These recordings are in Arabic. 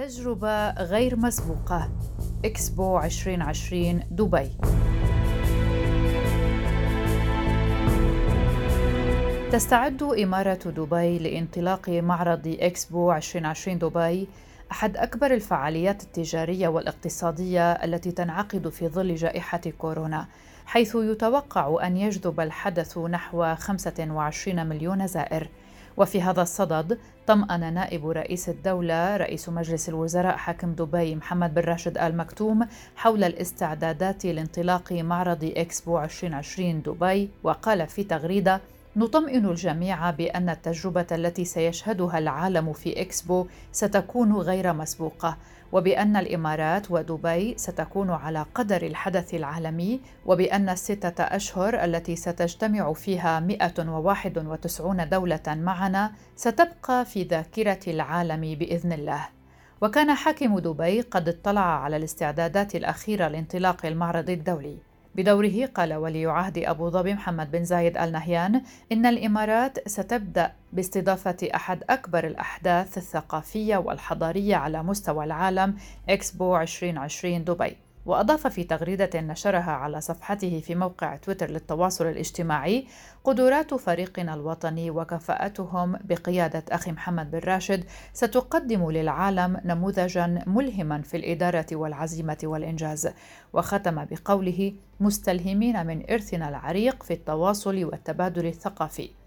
تجربة غير مسبوقة. إكسبو 2020 دبي. تستعد إمارة دبي لانطلاق معرض إكسبو 2020 دبي أحد أكبر الفعاليات التجارية والاقتصادية التي تنعقد في ظل جائحة كورونا حيث يتوقع أن يجذب الحدث نحو 25 مليون زائر. وفي هذا الصدد طمأن نائب رئيس الدولة رئيس مجلس الوزراء حاكم دبي محمد بن راشد آل مكتوم حول الاستعدادات لانطلاق معرض إكسبو 2020 دبي وقال في تغريدة نطمئن الجميع بأن التجربة التي سيشهدها العالم في إكسبو ستكون غير مسبوقة وبأن الإمارات ودبي ستكون على قدر الحدث العالمي وبأن الستة أشهر التي ستجتمع فيها 191 دولة معنا ستبقى في ذاكرة العالم بإذن الله. وكان حاكم دبي قد اطلع على الاستعدادات الأخيرة لانطلاق المعرض الدولي. بدوره قال ولي عهد أبو ظبي محمد بن زايد آل نهيان إن الإمارات ستبدأ باستضافة أحد أكبر الأحداث الثقافية والحضارية على مستوى العالم إكسبو 2020 دبي. وأضاف في تغريدة نشرها على صفحته في موقع تويتر للتواصل الاجتماعي قدرات فريقنا الوطني وكفاءتهم بقيادة أخي محمد بن راشد ستقدم للعالم نموذجا ملهما في الإدارة والعزيمة والإنجاز وختم بقوله مستلهمين من إرثنا العريق في التواصل والتبادل الثقافي.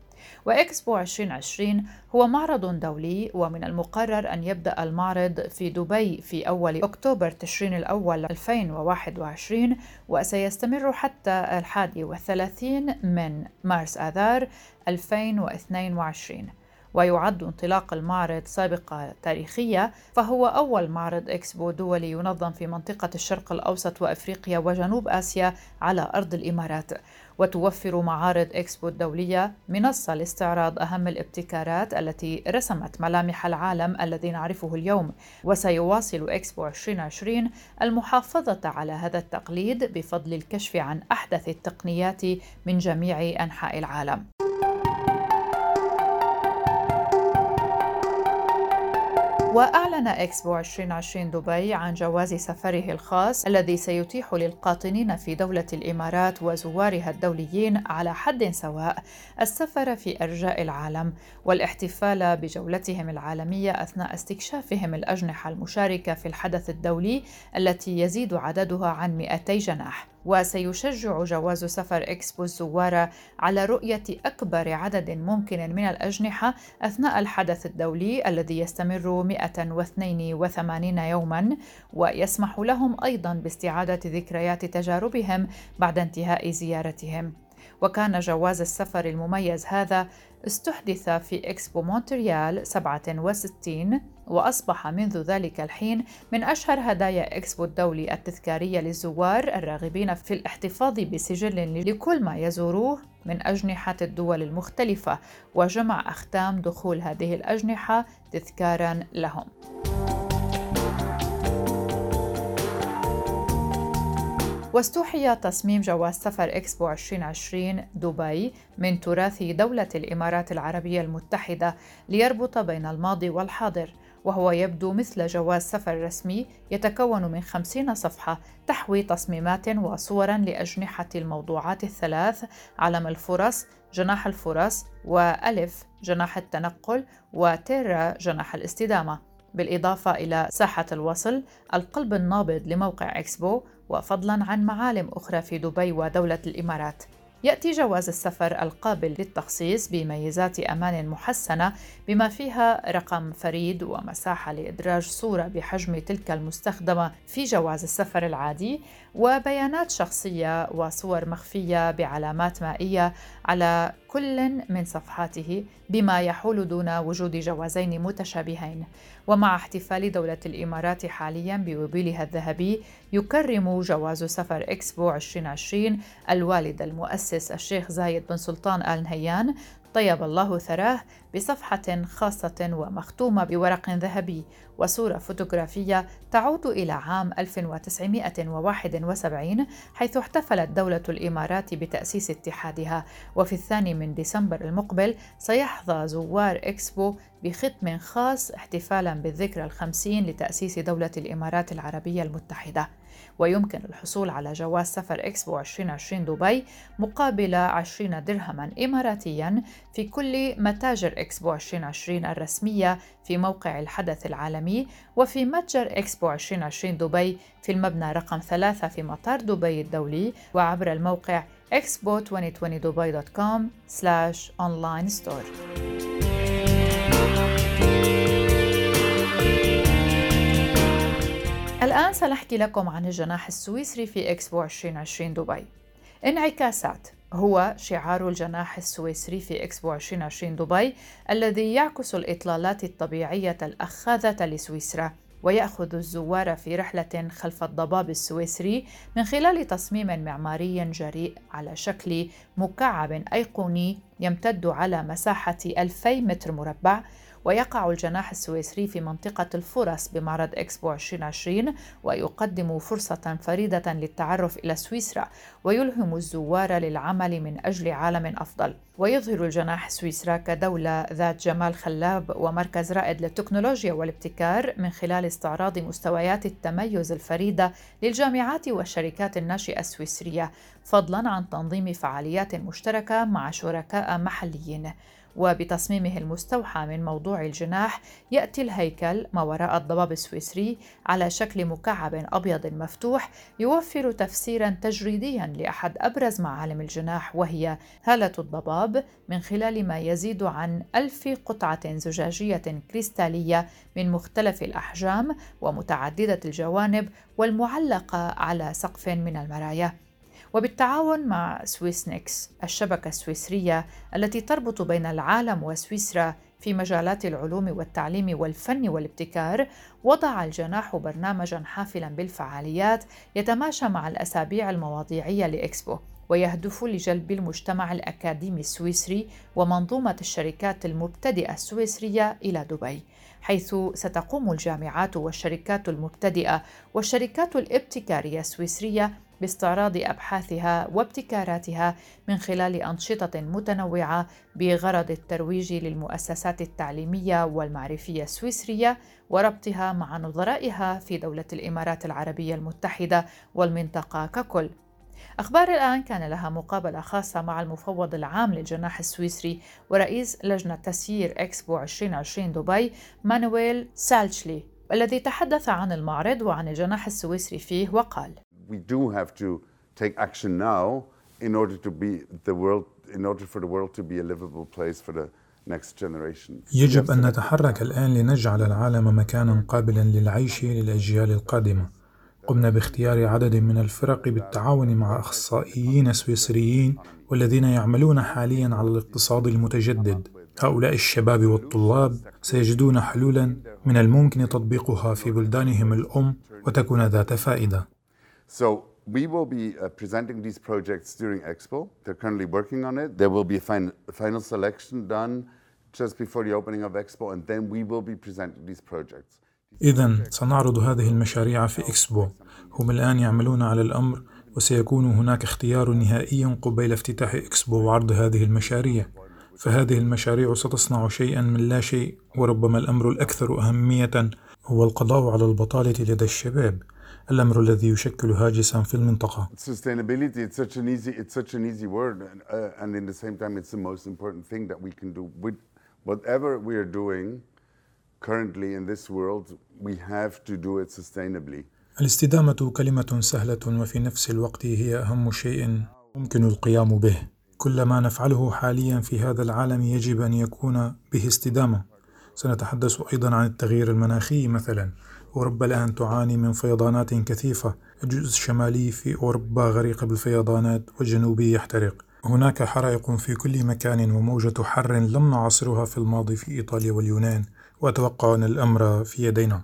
وإكسبو 2020 هو معرض دولي ومن المقرر أن يبدأ المعرض في دبي في أول أكتوبر تشرين الأول 2021 وسيستمر حتى الحادي والثلاثين من مارس آذار 2022 ويعد انطلاق المعرض سابقة تاريخية فهو أول معرض إكسبو دولي ينظم في منطقة الشرق الأوسط وأفريقيا وجنوب آسيا على أرض الإمارات. وتوفر معارض إكسبو الدولية منصة لاستعراض أهم الابتكارات التي رسمت ملامح العالم الذي نعرفه اليوم. وسيواصل إكسبو 2020 المحافظة على هذا التقليد بفضل الكشف عن أحدث التقنيات من جميع أنحاء العالم. وأعلن إكسبو 2020 دبي عن جواز سفره الخاص الذي سيتيح للقاطنين في دولة الإمارات وزوارها الدوليين على حد سواء السفر في أرجاء العالم والاحتفال بجولتهم العالمية أثناء استكشافهم الأجنحة المشاركة في الحدث الدولي التي يزيد عددها عن 200 جناح. وسيشجع جواز سفر إكسبو الزوار على رؤية أكبر عدد ممكن من الأجنحة أثناء الحدث الدولي الذي يستمر 182 يوما ويسمح لهم أيضا باستعادة ذكريات تجاربهم بعد انتهاء زيارتهم. وكان جواز السفر المميز هذا استحدث في إكسبو مونتريال 67 وأصبح منذ ذلك الحين من أشهر هدايا إكسبو الدولي التذكارية للزوار الراغبين في الاحتفاظ بسجل لكل ما يزوروه من أجنحة الدول المختلفة وجمع أختام دخول هذه الأجنحة تذكارا لهم. واستوحي تصميم جواز سفر إكسبو 2020 دبي من تراث دولة الإمارات العربية المتحدة ليربط بين الماضي والحاضر وهو يبدو مثل جواز سفر رسمي يتكون من خمسين صفحة تحوي تصميمات وصورا لأجنحة الموضوعات الثلاث علم الفرص جناح الفرص وألف جناح التنقل وتيرا جناح الاستدامة. بالإضافة إلى ساحة الوصل القلب النابض لموقع إكسبو وفضلا عن معالم أخرى في دبي ودولة الإمارات. يأتي جواز السفر القابل للتخصيص بميزات أمان محسنة بما فيها رقم فريد ومساحة لإدراج صورة بحجم تلك المستخدمة في جواز السفر العادي وبيانات شخصية وصور مخفية بعلامات مائية على كل من صفحاته بما يحول دون وجود جوازين متشابهين. ومع احتفال دولة الإمارات حاليا بيوبيلها الذهبي يكرم جواز سفر إكسبو 2020 الوالد المؤسس الشيخ زايد بن سلطان آل نهيان طيب الله ثراه بصفحة خاصة ومختومة بورق ذهبي. وصورة فوتوغرافية تعود إلى عام 1971 حيث احتفلت دولة الإمارات بتأسيس اتحادها. وفي الثاني من ديسمبر المقبل سيحظى زوار إكسبو بختم خاص احتفالا بالذكرى الخمسين لتأسيس دولة الإمارات العربية المتحدة. ويمكن الحصول على جواز سفر إكسبو 2020 دبي مقابل 20 درهما إماراتيا في كل متاجر إكسبو 2020 الرسمية في موقع الحدث العالمي. وفي متجر إكسبو 2020 دبي في المبنى رقم ثلاثة في مطار دبي الدولي وعبر الموقع expo2020dubai.com/online store الآن سنحكي لكم عن الجناح السويسري في إكسبو 2020 دبي. انعكاسات هو شعار الجناح السويسري في إكسبو 2020 دبي الذي يعكس الإطلالات الطبيعية الأخاذة لسويسرا ويأخذ الزوار في رحلة خلف الضباب السويسري من خلال تصميم معماري جريء على شكل مكعب أيقوني يمتد على مساحة 2000 متر مربع ويقع الجناح السويسري في منطقة الفرص بمعرض إكسبو 2020 ويقدم فرصة فريدة للتعرف إلى سويسرا ويلهم الزوار للعمل من أجل عالم أفضل. ويظهر الجناح سويسرا كدولة ذات جمال خلاب ومركز رائد للتكنولوجيا والابتكار من خلال استعراض مستويات التميز الفريدة للجامعات والشركات الناشئة السويسرية فضلا عن تنظيم فعاليات مشتركة مع شركاء محليين. وبتصميمه المستوحى من موضوع الجناح يأتي الهيكل ما وراء الضباب السويسري على شكل مكعب أبيض مفتوح يوفر تفسيرا تجريديا لأحد أبرز معالم الجناح وهي هالة الضباب من خلال ما يزيد عن ألف قطعة زجاجية كريستالية من مختلف الأحجام ومتعددة الجوانب والمعلقة على سقف من المرايا. وبالتعاون مع سويسنكس الشبكة السويسرية التي تربط بين العالم وسويسرا في مجالات العلوم والتعليم والفن والابتكار وضع الجناح برنامجا حافلا بالفعاليات يتماشى مع الأسابيع المواضيعية لإكسبو ويهدف لجلب المجتمع الأكاديمي السويسري ومنظومة الشركات المبتدئة السويسرية إلى دبي حيث ستقوم الجامعات والشركات المبتدئة والشركات الابتكارية السويسرية باستعراض أبحاثها وابتكاراتها من خلال أنشطة متنوعة بغرض الترويج للمؤسسات التعليمية والمعرفية السويسرية وربطها مع نظرائها في دولة الإمارات العربية المتحدة والمنطقة ككل. أخبار الآن كان لها مقابلة خاصة مع المفوض العام للجناح السويسري ورئيس لجنة تسيير إكسبو 2020 دبي مانويل سالتشلي الذي تحدث عن المعرض وعن الجناح السويسري فيه وقال we do have to take action now in order to be the world in order for the world to be a livable place for the next generation. يجب أن نتحرك الآن لنجعل العالم مكانا قابلا للعيش للأجيال القادمة. قمنا باختيار عدد من الفرق بالتعاون مع أخصائيين سويسريين والذين يعملون حاليا على الاقتصاد المتجدد. هؤلاء الشباب والطلاب سيجدون حلولا من الممكن تطبيقها في بلدانهم الأم وتكون ذات فائدة. So we will be uh, presenting these projects during Expo. They're currently working on it. There will be a fin final selection done just before the opening of Expo, and then we will be presenting these projects. إذا سنعرض هذه المشاريع في إكسبو. هم الآن يعملون على الأمر وسيكون هناك اختيار نهائي قبيل افتتاح إكسبو وعرض هذه المشاريع. فهذه المشاريع ستصنع شيئا من لا شيء وربما الأمر الأكثر أهمية هو القضاء على البطالة لدى الشباب الأمر الذي يشكل هاجسا في المنطقة. الاستدامة كلمة سهلة وفي نفس الوقت هي أهم شيء ممكن القيام به. كل ما نفعله حاليا في هذا العالم يجب أن يكون به استدامة. سنتحدث أيضا عن التغيير المناخي مثلا. أوروبا الآن تعاني من فيضانات كثيفة الجزء الشمالي في أوروبا غريق بالفيضانات والجنوبي يحترق. هناك حرائق في كل مكان وموجة حر لم نعاصرها في الماضي في إيطاليا واليونان وأتوقع أن الأمر في يدينا.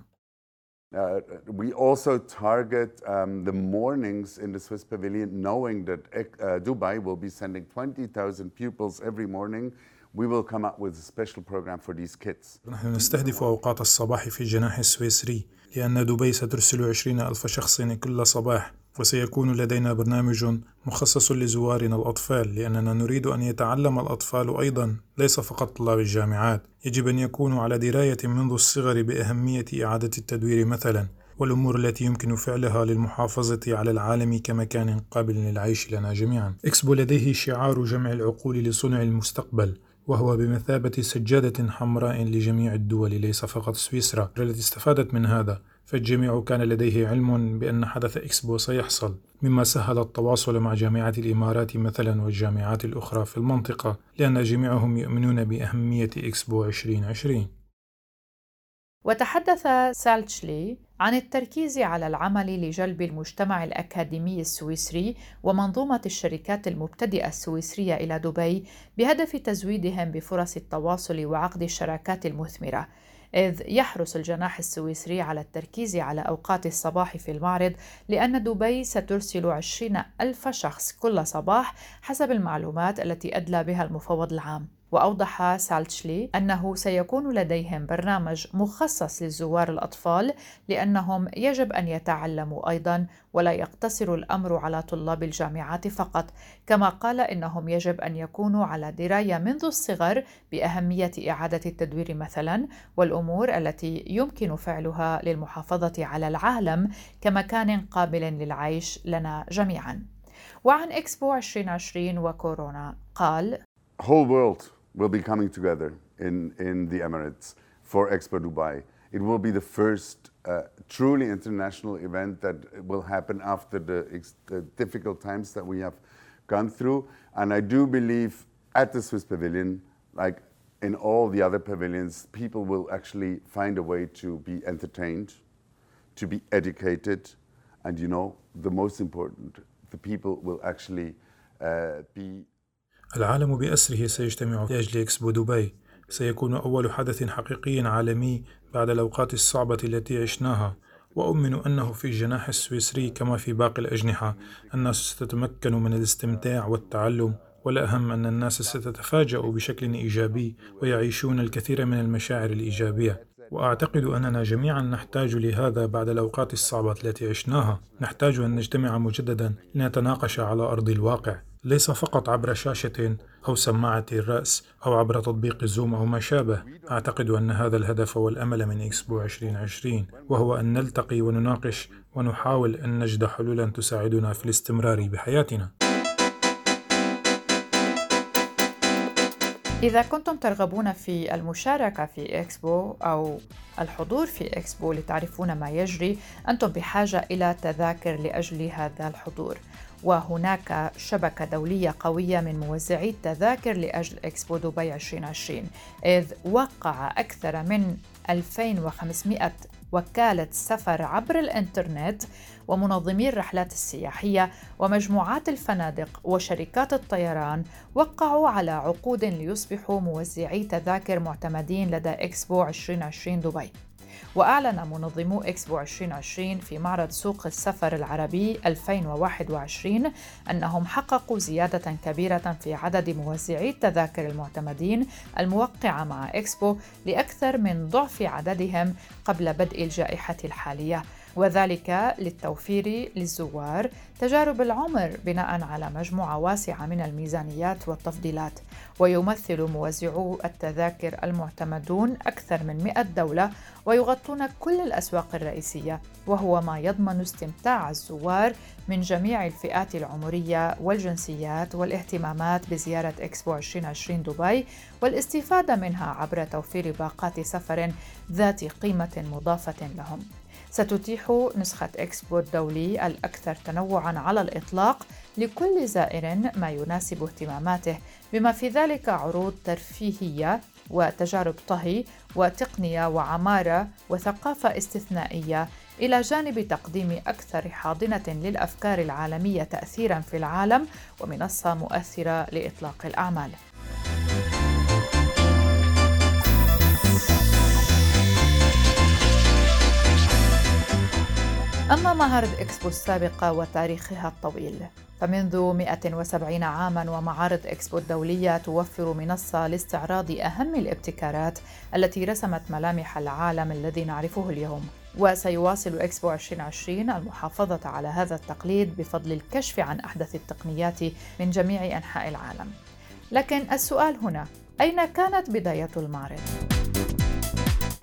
Uh, we also target um, the mornings in the Swiss pavilion, knowing that uh, Dubai will be sending 20,000 pupils every morning. We will come up with a special program for these kids. نحن نستهدف أوقات الصباح في الجناح السويسري. لأن دبي سترسل عشرين ألف شخص كل صباح وسيكون لدينا برنامج مخصص لزوارنا الأطفال لأننا نريد أن يتعلم الأطفال أيضا ليس فقط طلاب الجامعات. يجب أن يكونوا على دراية منذ الصغر بأهمية إعادة التدوير مثلا والأمور التي يمكن فعلها للمحافظة على العالم كمكان قابل للعيش لنا جميعا. إكسبو لديه شعار جمع العقول لصنع المستقبل. وهو بمثابة سجادة حمراء لجميع الدول ليس فقط سويسرا التي استفادت من هذا. فالجميع كان لديه علم بأن حدث إكسبو سيحصل مما سهل التواصل مع جامعة الإمارات مثلا والجامعات الأخرى في المنطقة لأن جميعهم يؤمنون بأهمية إكسبو 2020 وتحدث سالتشلي عن التركيز على العمل لجلب المجتمع الأكاديمي السويسري ومنظومة الشركات المبتدئة السويسرية إلى دبي بهدف تزويدهم بفرص التواصل وعقد الشراكات المثمرة. إذ يحرص الجناح السويسري على التركيز على أوقات الصباح في المعرض لأن دبي سترسل عشرين ألف شخص كل صباح حسب المعلومات التي أدلى بها المفوض العام. وأوضح سالتشلي أنه سيكون لديهم برنامج مخصص للزوار الأطفال لأنهم يجب أن يتعلموا أيضا ولا يقتصر الأمر على طلاب الجامعات فقط كما قال إنهم يجب أن يكونوا على دراية منذ الصغر بأهمية إعادة التدوير مثلا والأمور التي يمكن فعلها للمحافظة على العالم كمكان قابل للعيش لنا جميعا. وعن إكسبو 2020 وكورونا قال whole world will be coming together in, in the Emirates for Expo Dubai. It will be the first uh, truly international event that will happen after the, the, difficult times that we have gone through. And I do believe at the Swiss Pavilion, like in all the other pavilions, people will actually find a way to be entertained, to be educated, and you know, the most important, the people will actually uh, be العالم بأسره سيجتمع لأجل إكسبو دبي سيكون أول حدث حقيقي عالمي بعد الأوقات الصعبة التي عشناها. وأؤمن أنه في الجناح السويسري كما في باقي الأجنحة الناس ستتمكن من الاستمتاع والتعلم والأهم أن الناس ستتفاجأ بشكل إيجابي ويعيشون الكثير من المشاعر الإيجابية. وأعتقد أننا جميعا نحتاج لهذا بعد الأوقات الصعبة التي عشناها. نحتاج أن نجتمع مجددا لنتناقش على أرض الواقع ليس فقط عبر شاشة أو سماعة الرأس أو عبر تطبيق زوم أو ما شابه. أعتقد أن هذا الهدف والأمل من إكسبو 2020 وهو أن نلتقي ونناقش ونحاول أن نجد حلولا تساعدنا في الاستمرار بحياتنا. إذا كنتم ترغبون في المشاركة في إكسبو أو الحضور في إكسبو لتعرفون ما يجري أنتم بحاجة إلى تذاكر لأجل هذا الحضور. وهناك شبكة دولية قوية من موزعي التذاكر لأجل إكسبو دبي 2020 إذ وقع أكثر من 2500 وكالة سفر عبر الإنترنت ومنظمي الرحلات السياحية ومجموعات الفنادق وشركات الطيران وقعوا على عقود ليصبحوا موزعي تذاكر معتمدين لدى إكسبو 2020 دبي. وأعلن منظمو إكسبو 2020 في معرض سوق السفر العربي 2021 أنهم حققوا زيادة كبيرة في عدد موزعي التذاكر المعتمدين الموقعة مع إكسبو لأكثر من ضعف عددهم قبل بدء الجائحة الحالية. وذلك للتوفير للزوار تجارب العمر بناء على مجموعة واسعة من الميزانيات والتفضيلات ويمثل موزعو التذاكر المعتمدون أكثر من 100 دولة ويغطون كل الأسواق الرئيسية وهو ما يضمن استمتاع الزوار من جميع الفئات العمرية والجنسيات والاهتمامات بزيارة إكسبو 2020 دبي والاستفادة منها عبر توفير باقات سفر ذات قيمة مضافة لهم. ستتيح نسخة إكسبو الدولي الأكثر تنوعًا على الإطلاق لكل زائر ما يناسب اهتماماته بما في ذلك عروض ترفيهية وتجارب طهي وتقنية وعمارة وثقافة استثنائية إلى جانب تقديم أكثر حاضنة للأفكار العالمية تأثيرًا في العالم ومنصة مؤثرة لإطلاق الأعمال. أما معرض إكسبو السابقة وتاريخها الطويل فمنذ 170 عاما ومعارض إكسبو الدولية توفر منصة لاستعراض أهم الابتكارات التي رسمت ملامح العالم الذي نعرفه اليوم وسيواصل إكسبو 2020 المحافظة على هذا التقليد بفضل الكشف عن أحدث التقنيات من جميع أنحاء العالم لكن السؤال هنا أين كانت بداية المعرض؟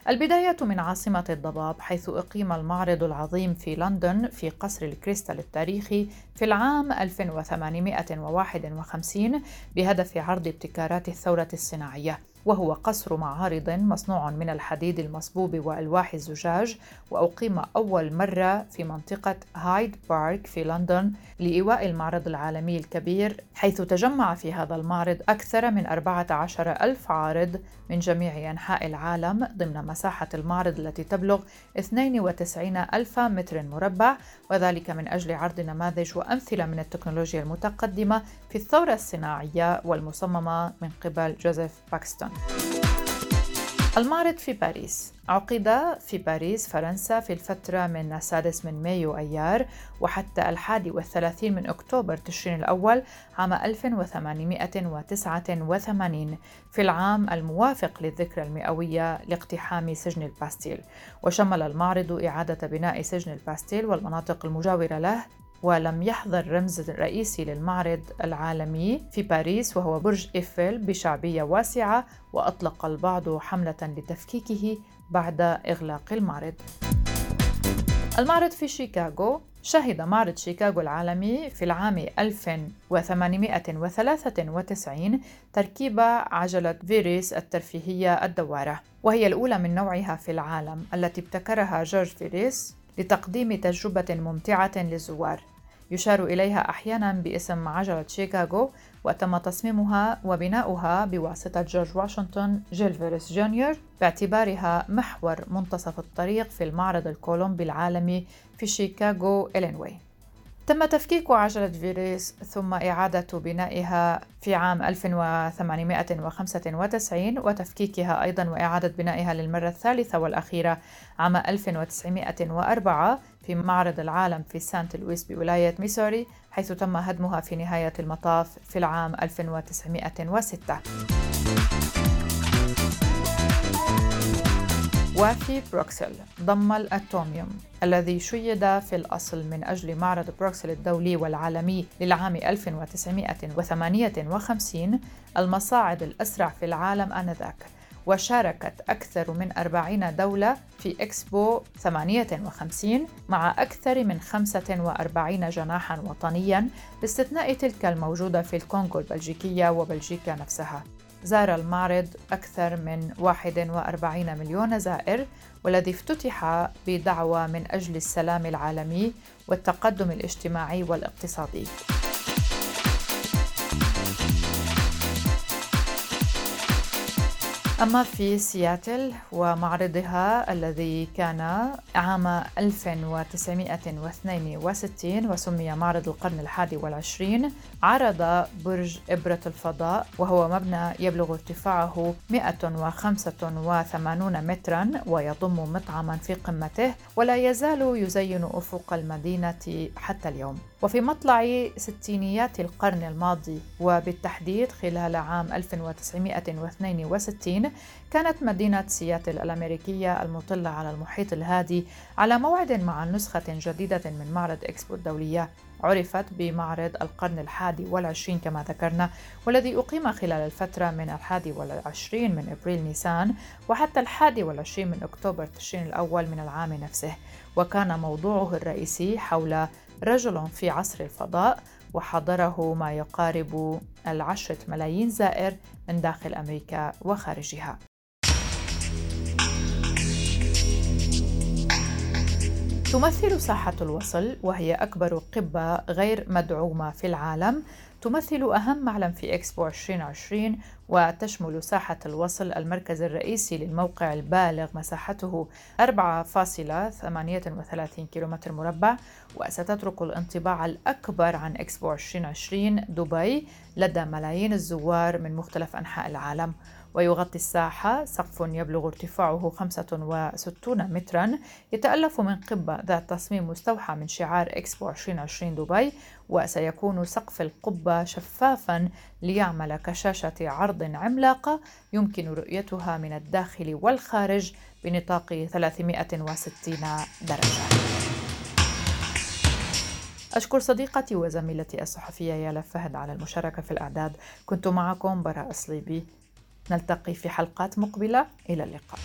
البداية من عاصمة الضباب حيث أقيم المعرض العظيم في لندن في قصر الكريستال التاريخي في العام 1851 بهدف عرض ابتكارات الثورة الصناعية. وهو قصر معارض مصنوع من الحديد المصبوب والواح الزجاج وأقيم أول مرة في منطقة هايد بارك في لندن لإيواء المعرض العالمي الكبير حيث تجمع في هذا المعرض أكثر من 14 ألف عارض من جميع أنحاء العالم ضمن مساحة المعرض التي تبلغ 92 ألف متر مربع وذلك من أجل عرض نماذج وأمثلة من التكنولوجيا المتقدمة في الثورة الصناعية والمصممة من قبل جوزيف باكستون. المعرض في باريس. عقد في باريس فرنسا في الفترة من السادس من مايو أيار وحتى الحادي والثلاثين من أكتوبر تشرين الأول عام 1889 في العام الموافق للذكرى المئوية لاقتحام سجن الباستيل. وشمل المعرض إعادة بناء سجن الباستيل والمناطق المجاورة له ولم يحظ رمز رئيسي للمعرض العالمي في باريس وهو برج إيفل بشعبية واسعة وأطلق البعض حملة لتفكيكه بعد إغلاق المعرض. المعرض في شيكاغو شهد معرض شيكاغو العالمي في العام 1893 تركيب عجلة فيريس الترفيهية الدوارة وهي الأولى من نوعها في العالم التي ابتكرها جورج فيريس لتقديم تجربة ممتعة للزوار. يشار إليها أحيانا باسم عجلة شيكاغو وتم تصميمها وبناؤها بواسطة جورج واشنطن جيل فيريس جونيور باعتبارها محور منتصف الطريق في المعرض الكولومبي العالمي في شيكاغو إلينوي. تم تفكيك عجلة فيريس ثم إعادة بنائها في عام 1895 وتفكيكها أيضا وإعادة بنائها للمرة الثالثة والأخيرة عام 1904 في معرض العالم في سانت لويس بولاية ميسوري حيث تم هدمها في نهاية المطاف في العام 1906 وفي بروكسل ضم الأتوميوم الذي شيد في الأصل من أجل معرض بروكسل الدولي والعالمي للعام 1958 المصاعد الأسرع في العالم آنذاك وشاركت أكثر من 40 دولة في إكسبو 58 مع أكثر من 45 جناحا وطنيا باستثناء تلك الموجودة في الكونغو البلجيكية وبلجيكا نفسها. زار المعرض أكثر من 41 مليون زائر والذي افتتح بدعوة من أجل السلام العالمي والتقدم الاجتماعي والاقتصادي. أما في سياتل ومعرضها الذي كان عام 1962 وسمي معرض القرن الحادي والعشرين عرض برج إبرة الفضاء وهو مبنى يبلغ ارتفاعه 185 مترا ويضم مطعما في قمته ولا يزال يزين أفق المدينة حتى اليوم. وفي مطلع ستينيات القرن الماضي وبالتحديد خلال عام 1962 كانت مدينة سياتل الأمريكية المطلة على المحيط الهادي على موعد مع نسخة جديدة من معرض إكسبو الدولية. عرفت بمعرض القرن الحادي والعشرين كما ذكرنا والذي أقيم خلال الفترة من الحادي والعشرين من أبريل نيسان وحتى الحادي والعشرين من أكتوبر تشرين الأول من العام نفسه. وكان موضوعه الرئيسي حول رجل في عصر الفضاء وحضره ما يقارب العشرة ملايين زائر من داخل أمريكا وخارجها. تمثل ساحة الوصل وهي أكبر قبة غير مدعومة في العالم تمثل أهم معلم في إكسبو 2020 وتشمل ساحة الوصل المركز الرئيسي للموقع البالغ مساحته 4.38 كيلومتر مربع وستترك الانطباع الأكبر عن إكسبو 2020 دبي لدى ملايين الزوار من مختلف أنحاء العالم. ويغطي الساحة سقف يبلغ ارتفاعه 65 مترا يتألف من قبة ذات تصميم مستوحى من شعار إكسبو 2020 دبي وسيكون سقف القبة شفافا ليعمل كشاشة عرض عملاقة يمكن رؤيتها من الداخل والخارج بنطاق 360 درجة. أشكر صديقتي وزميلتي الصحفية يالا فهد على المشاركة في الإعداد. كنت معكم براء صليبي نلتقي في حلقات مقبلة. إلى اللقاء.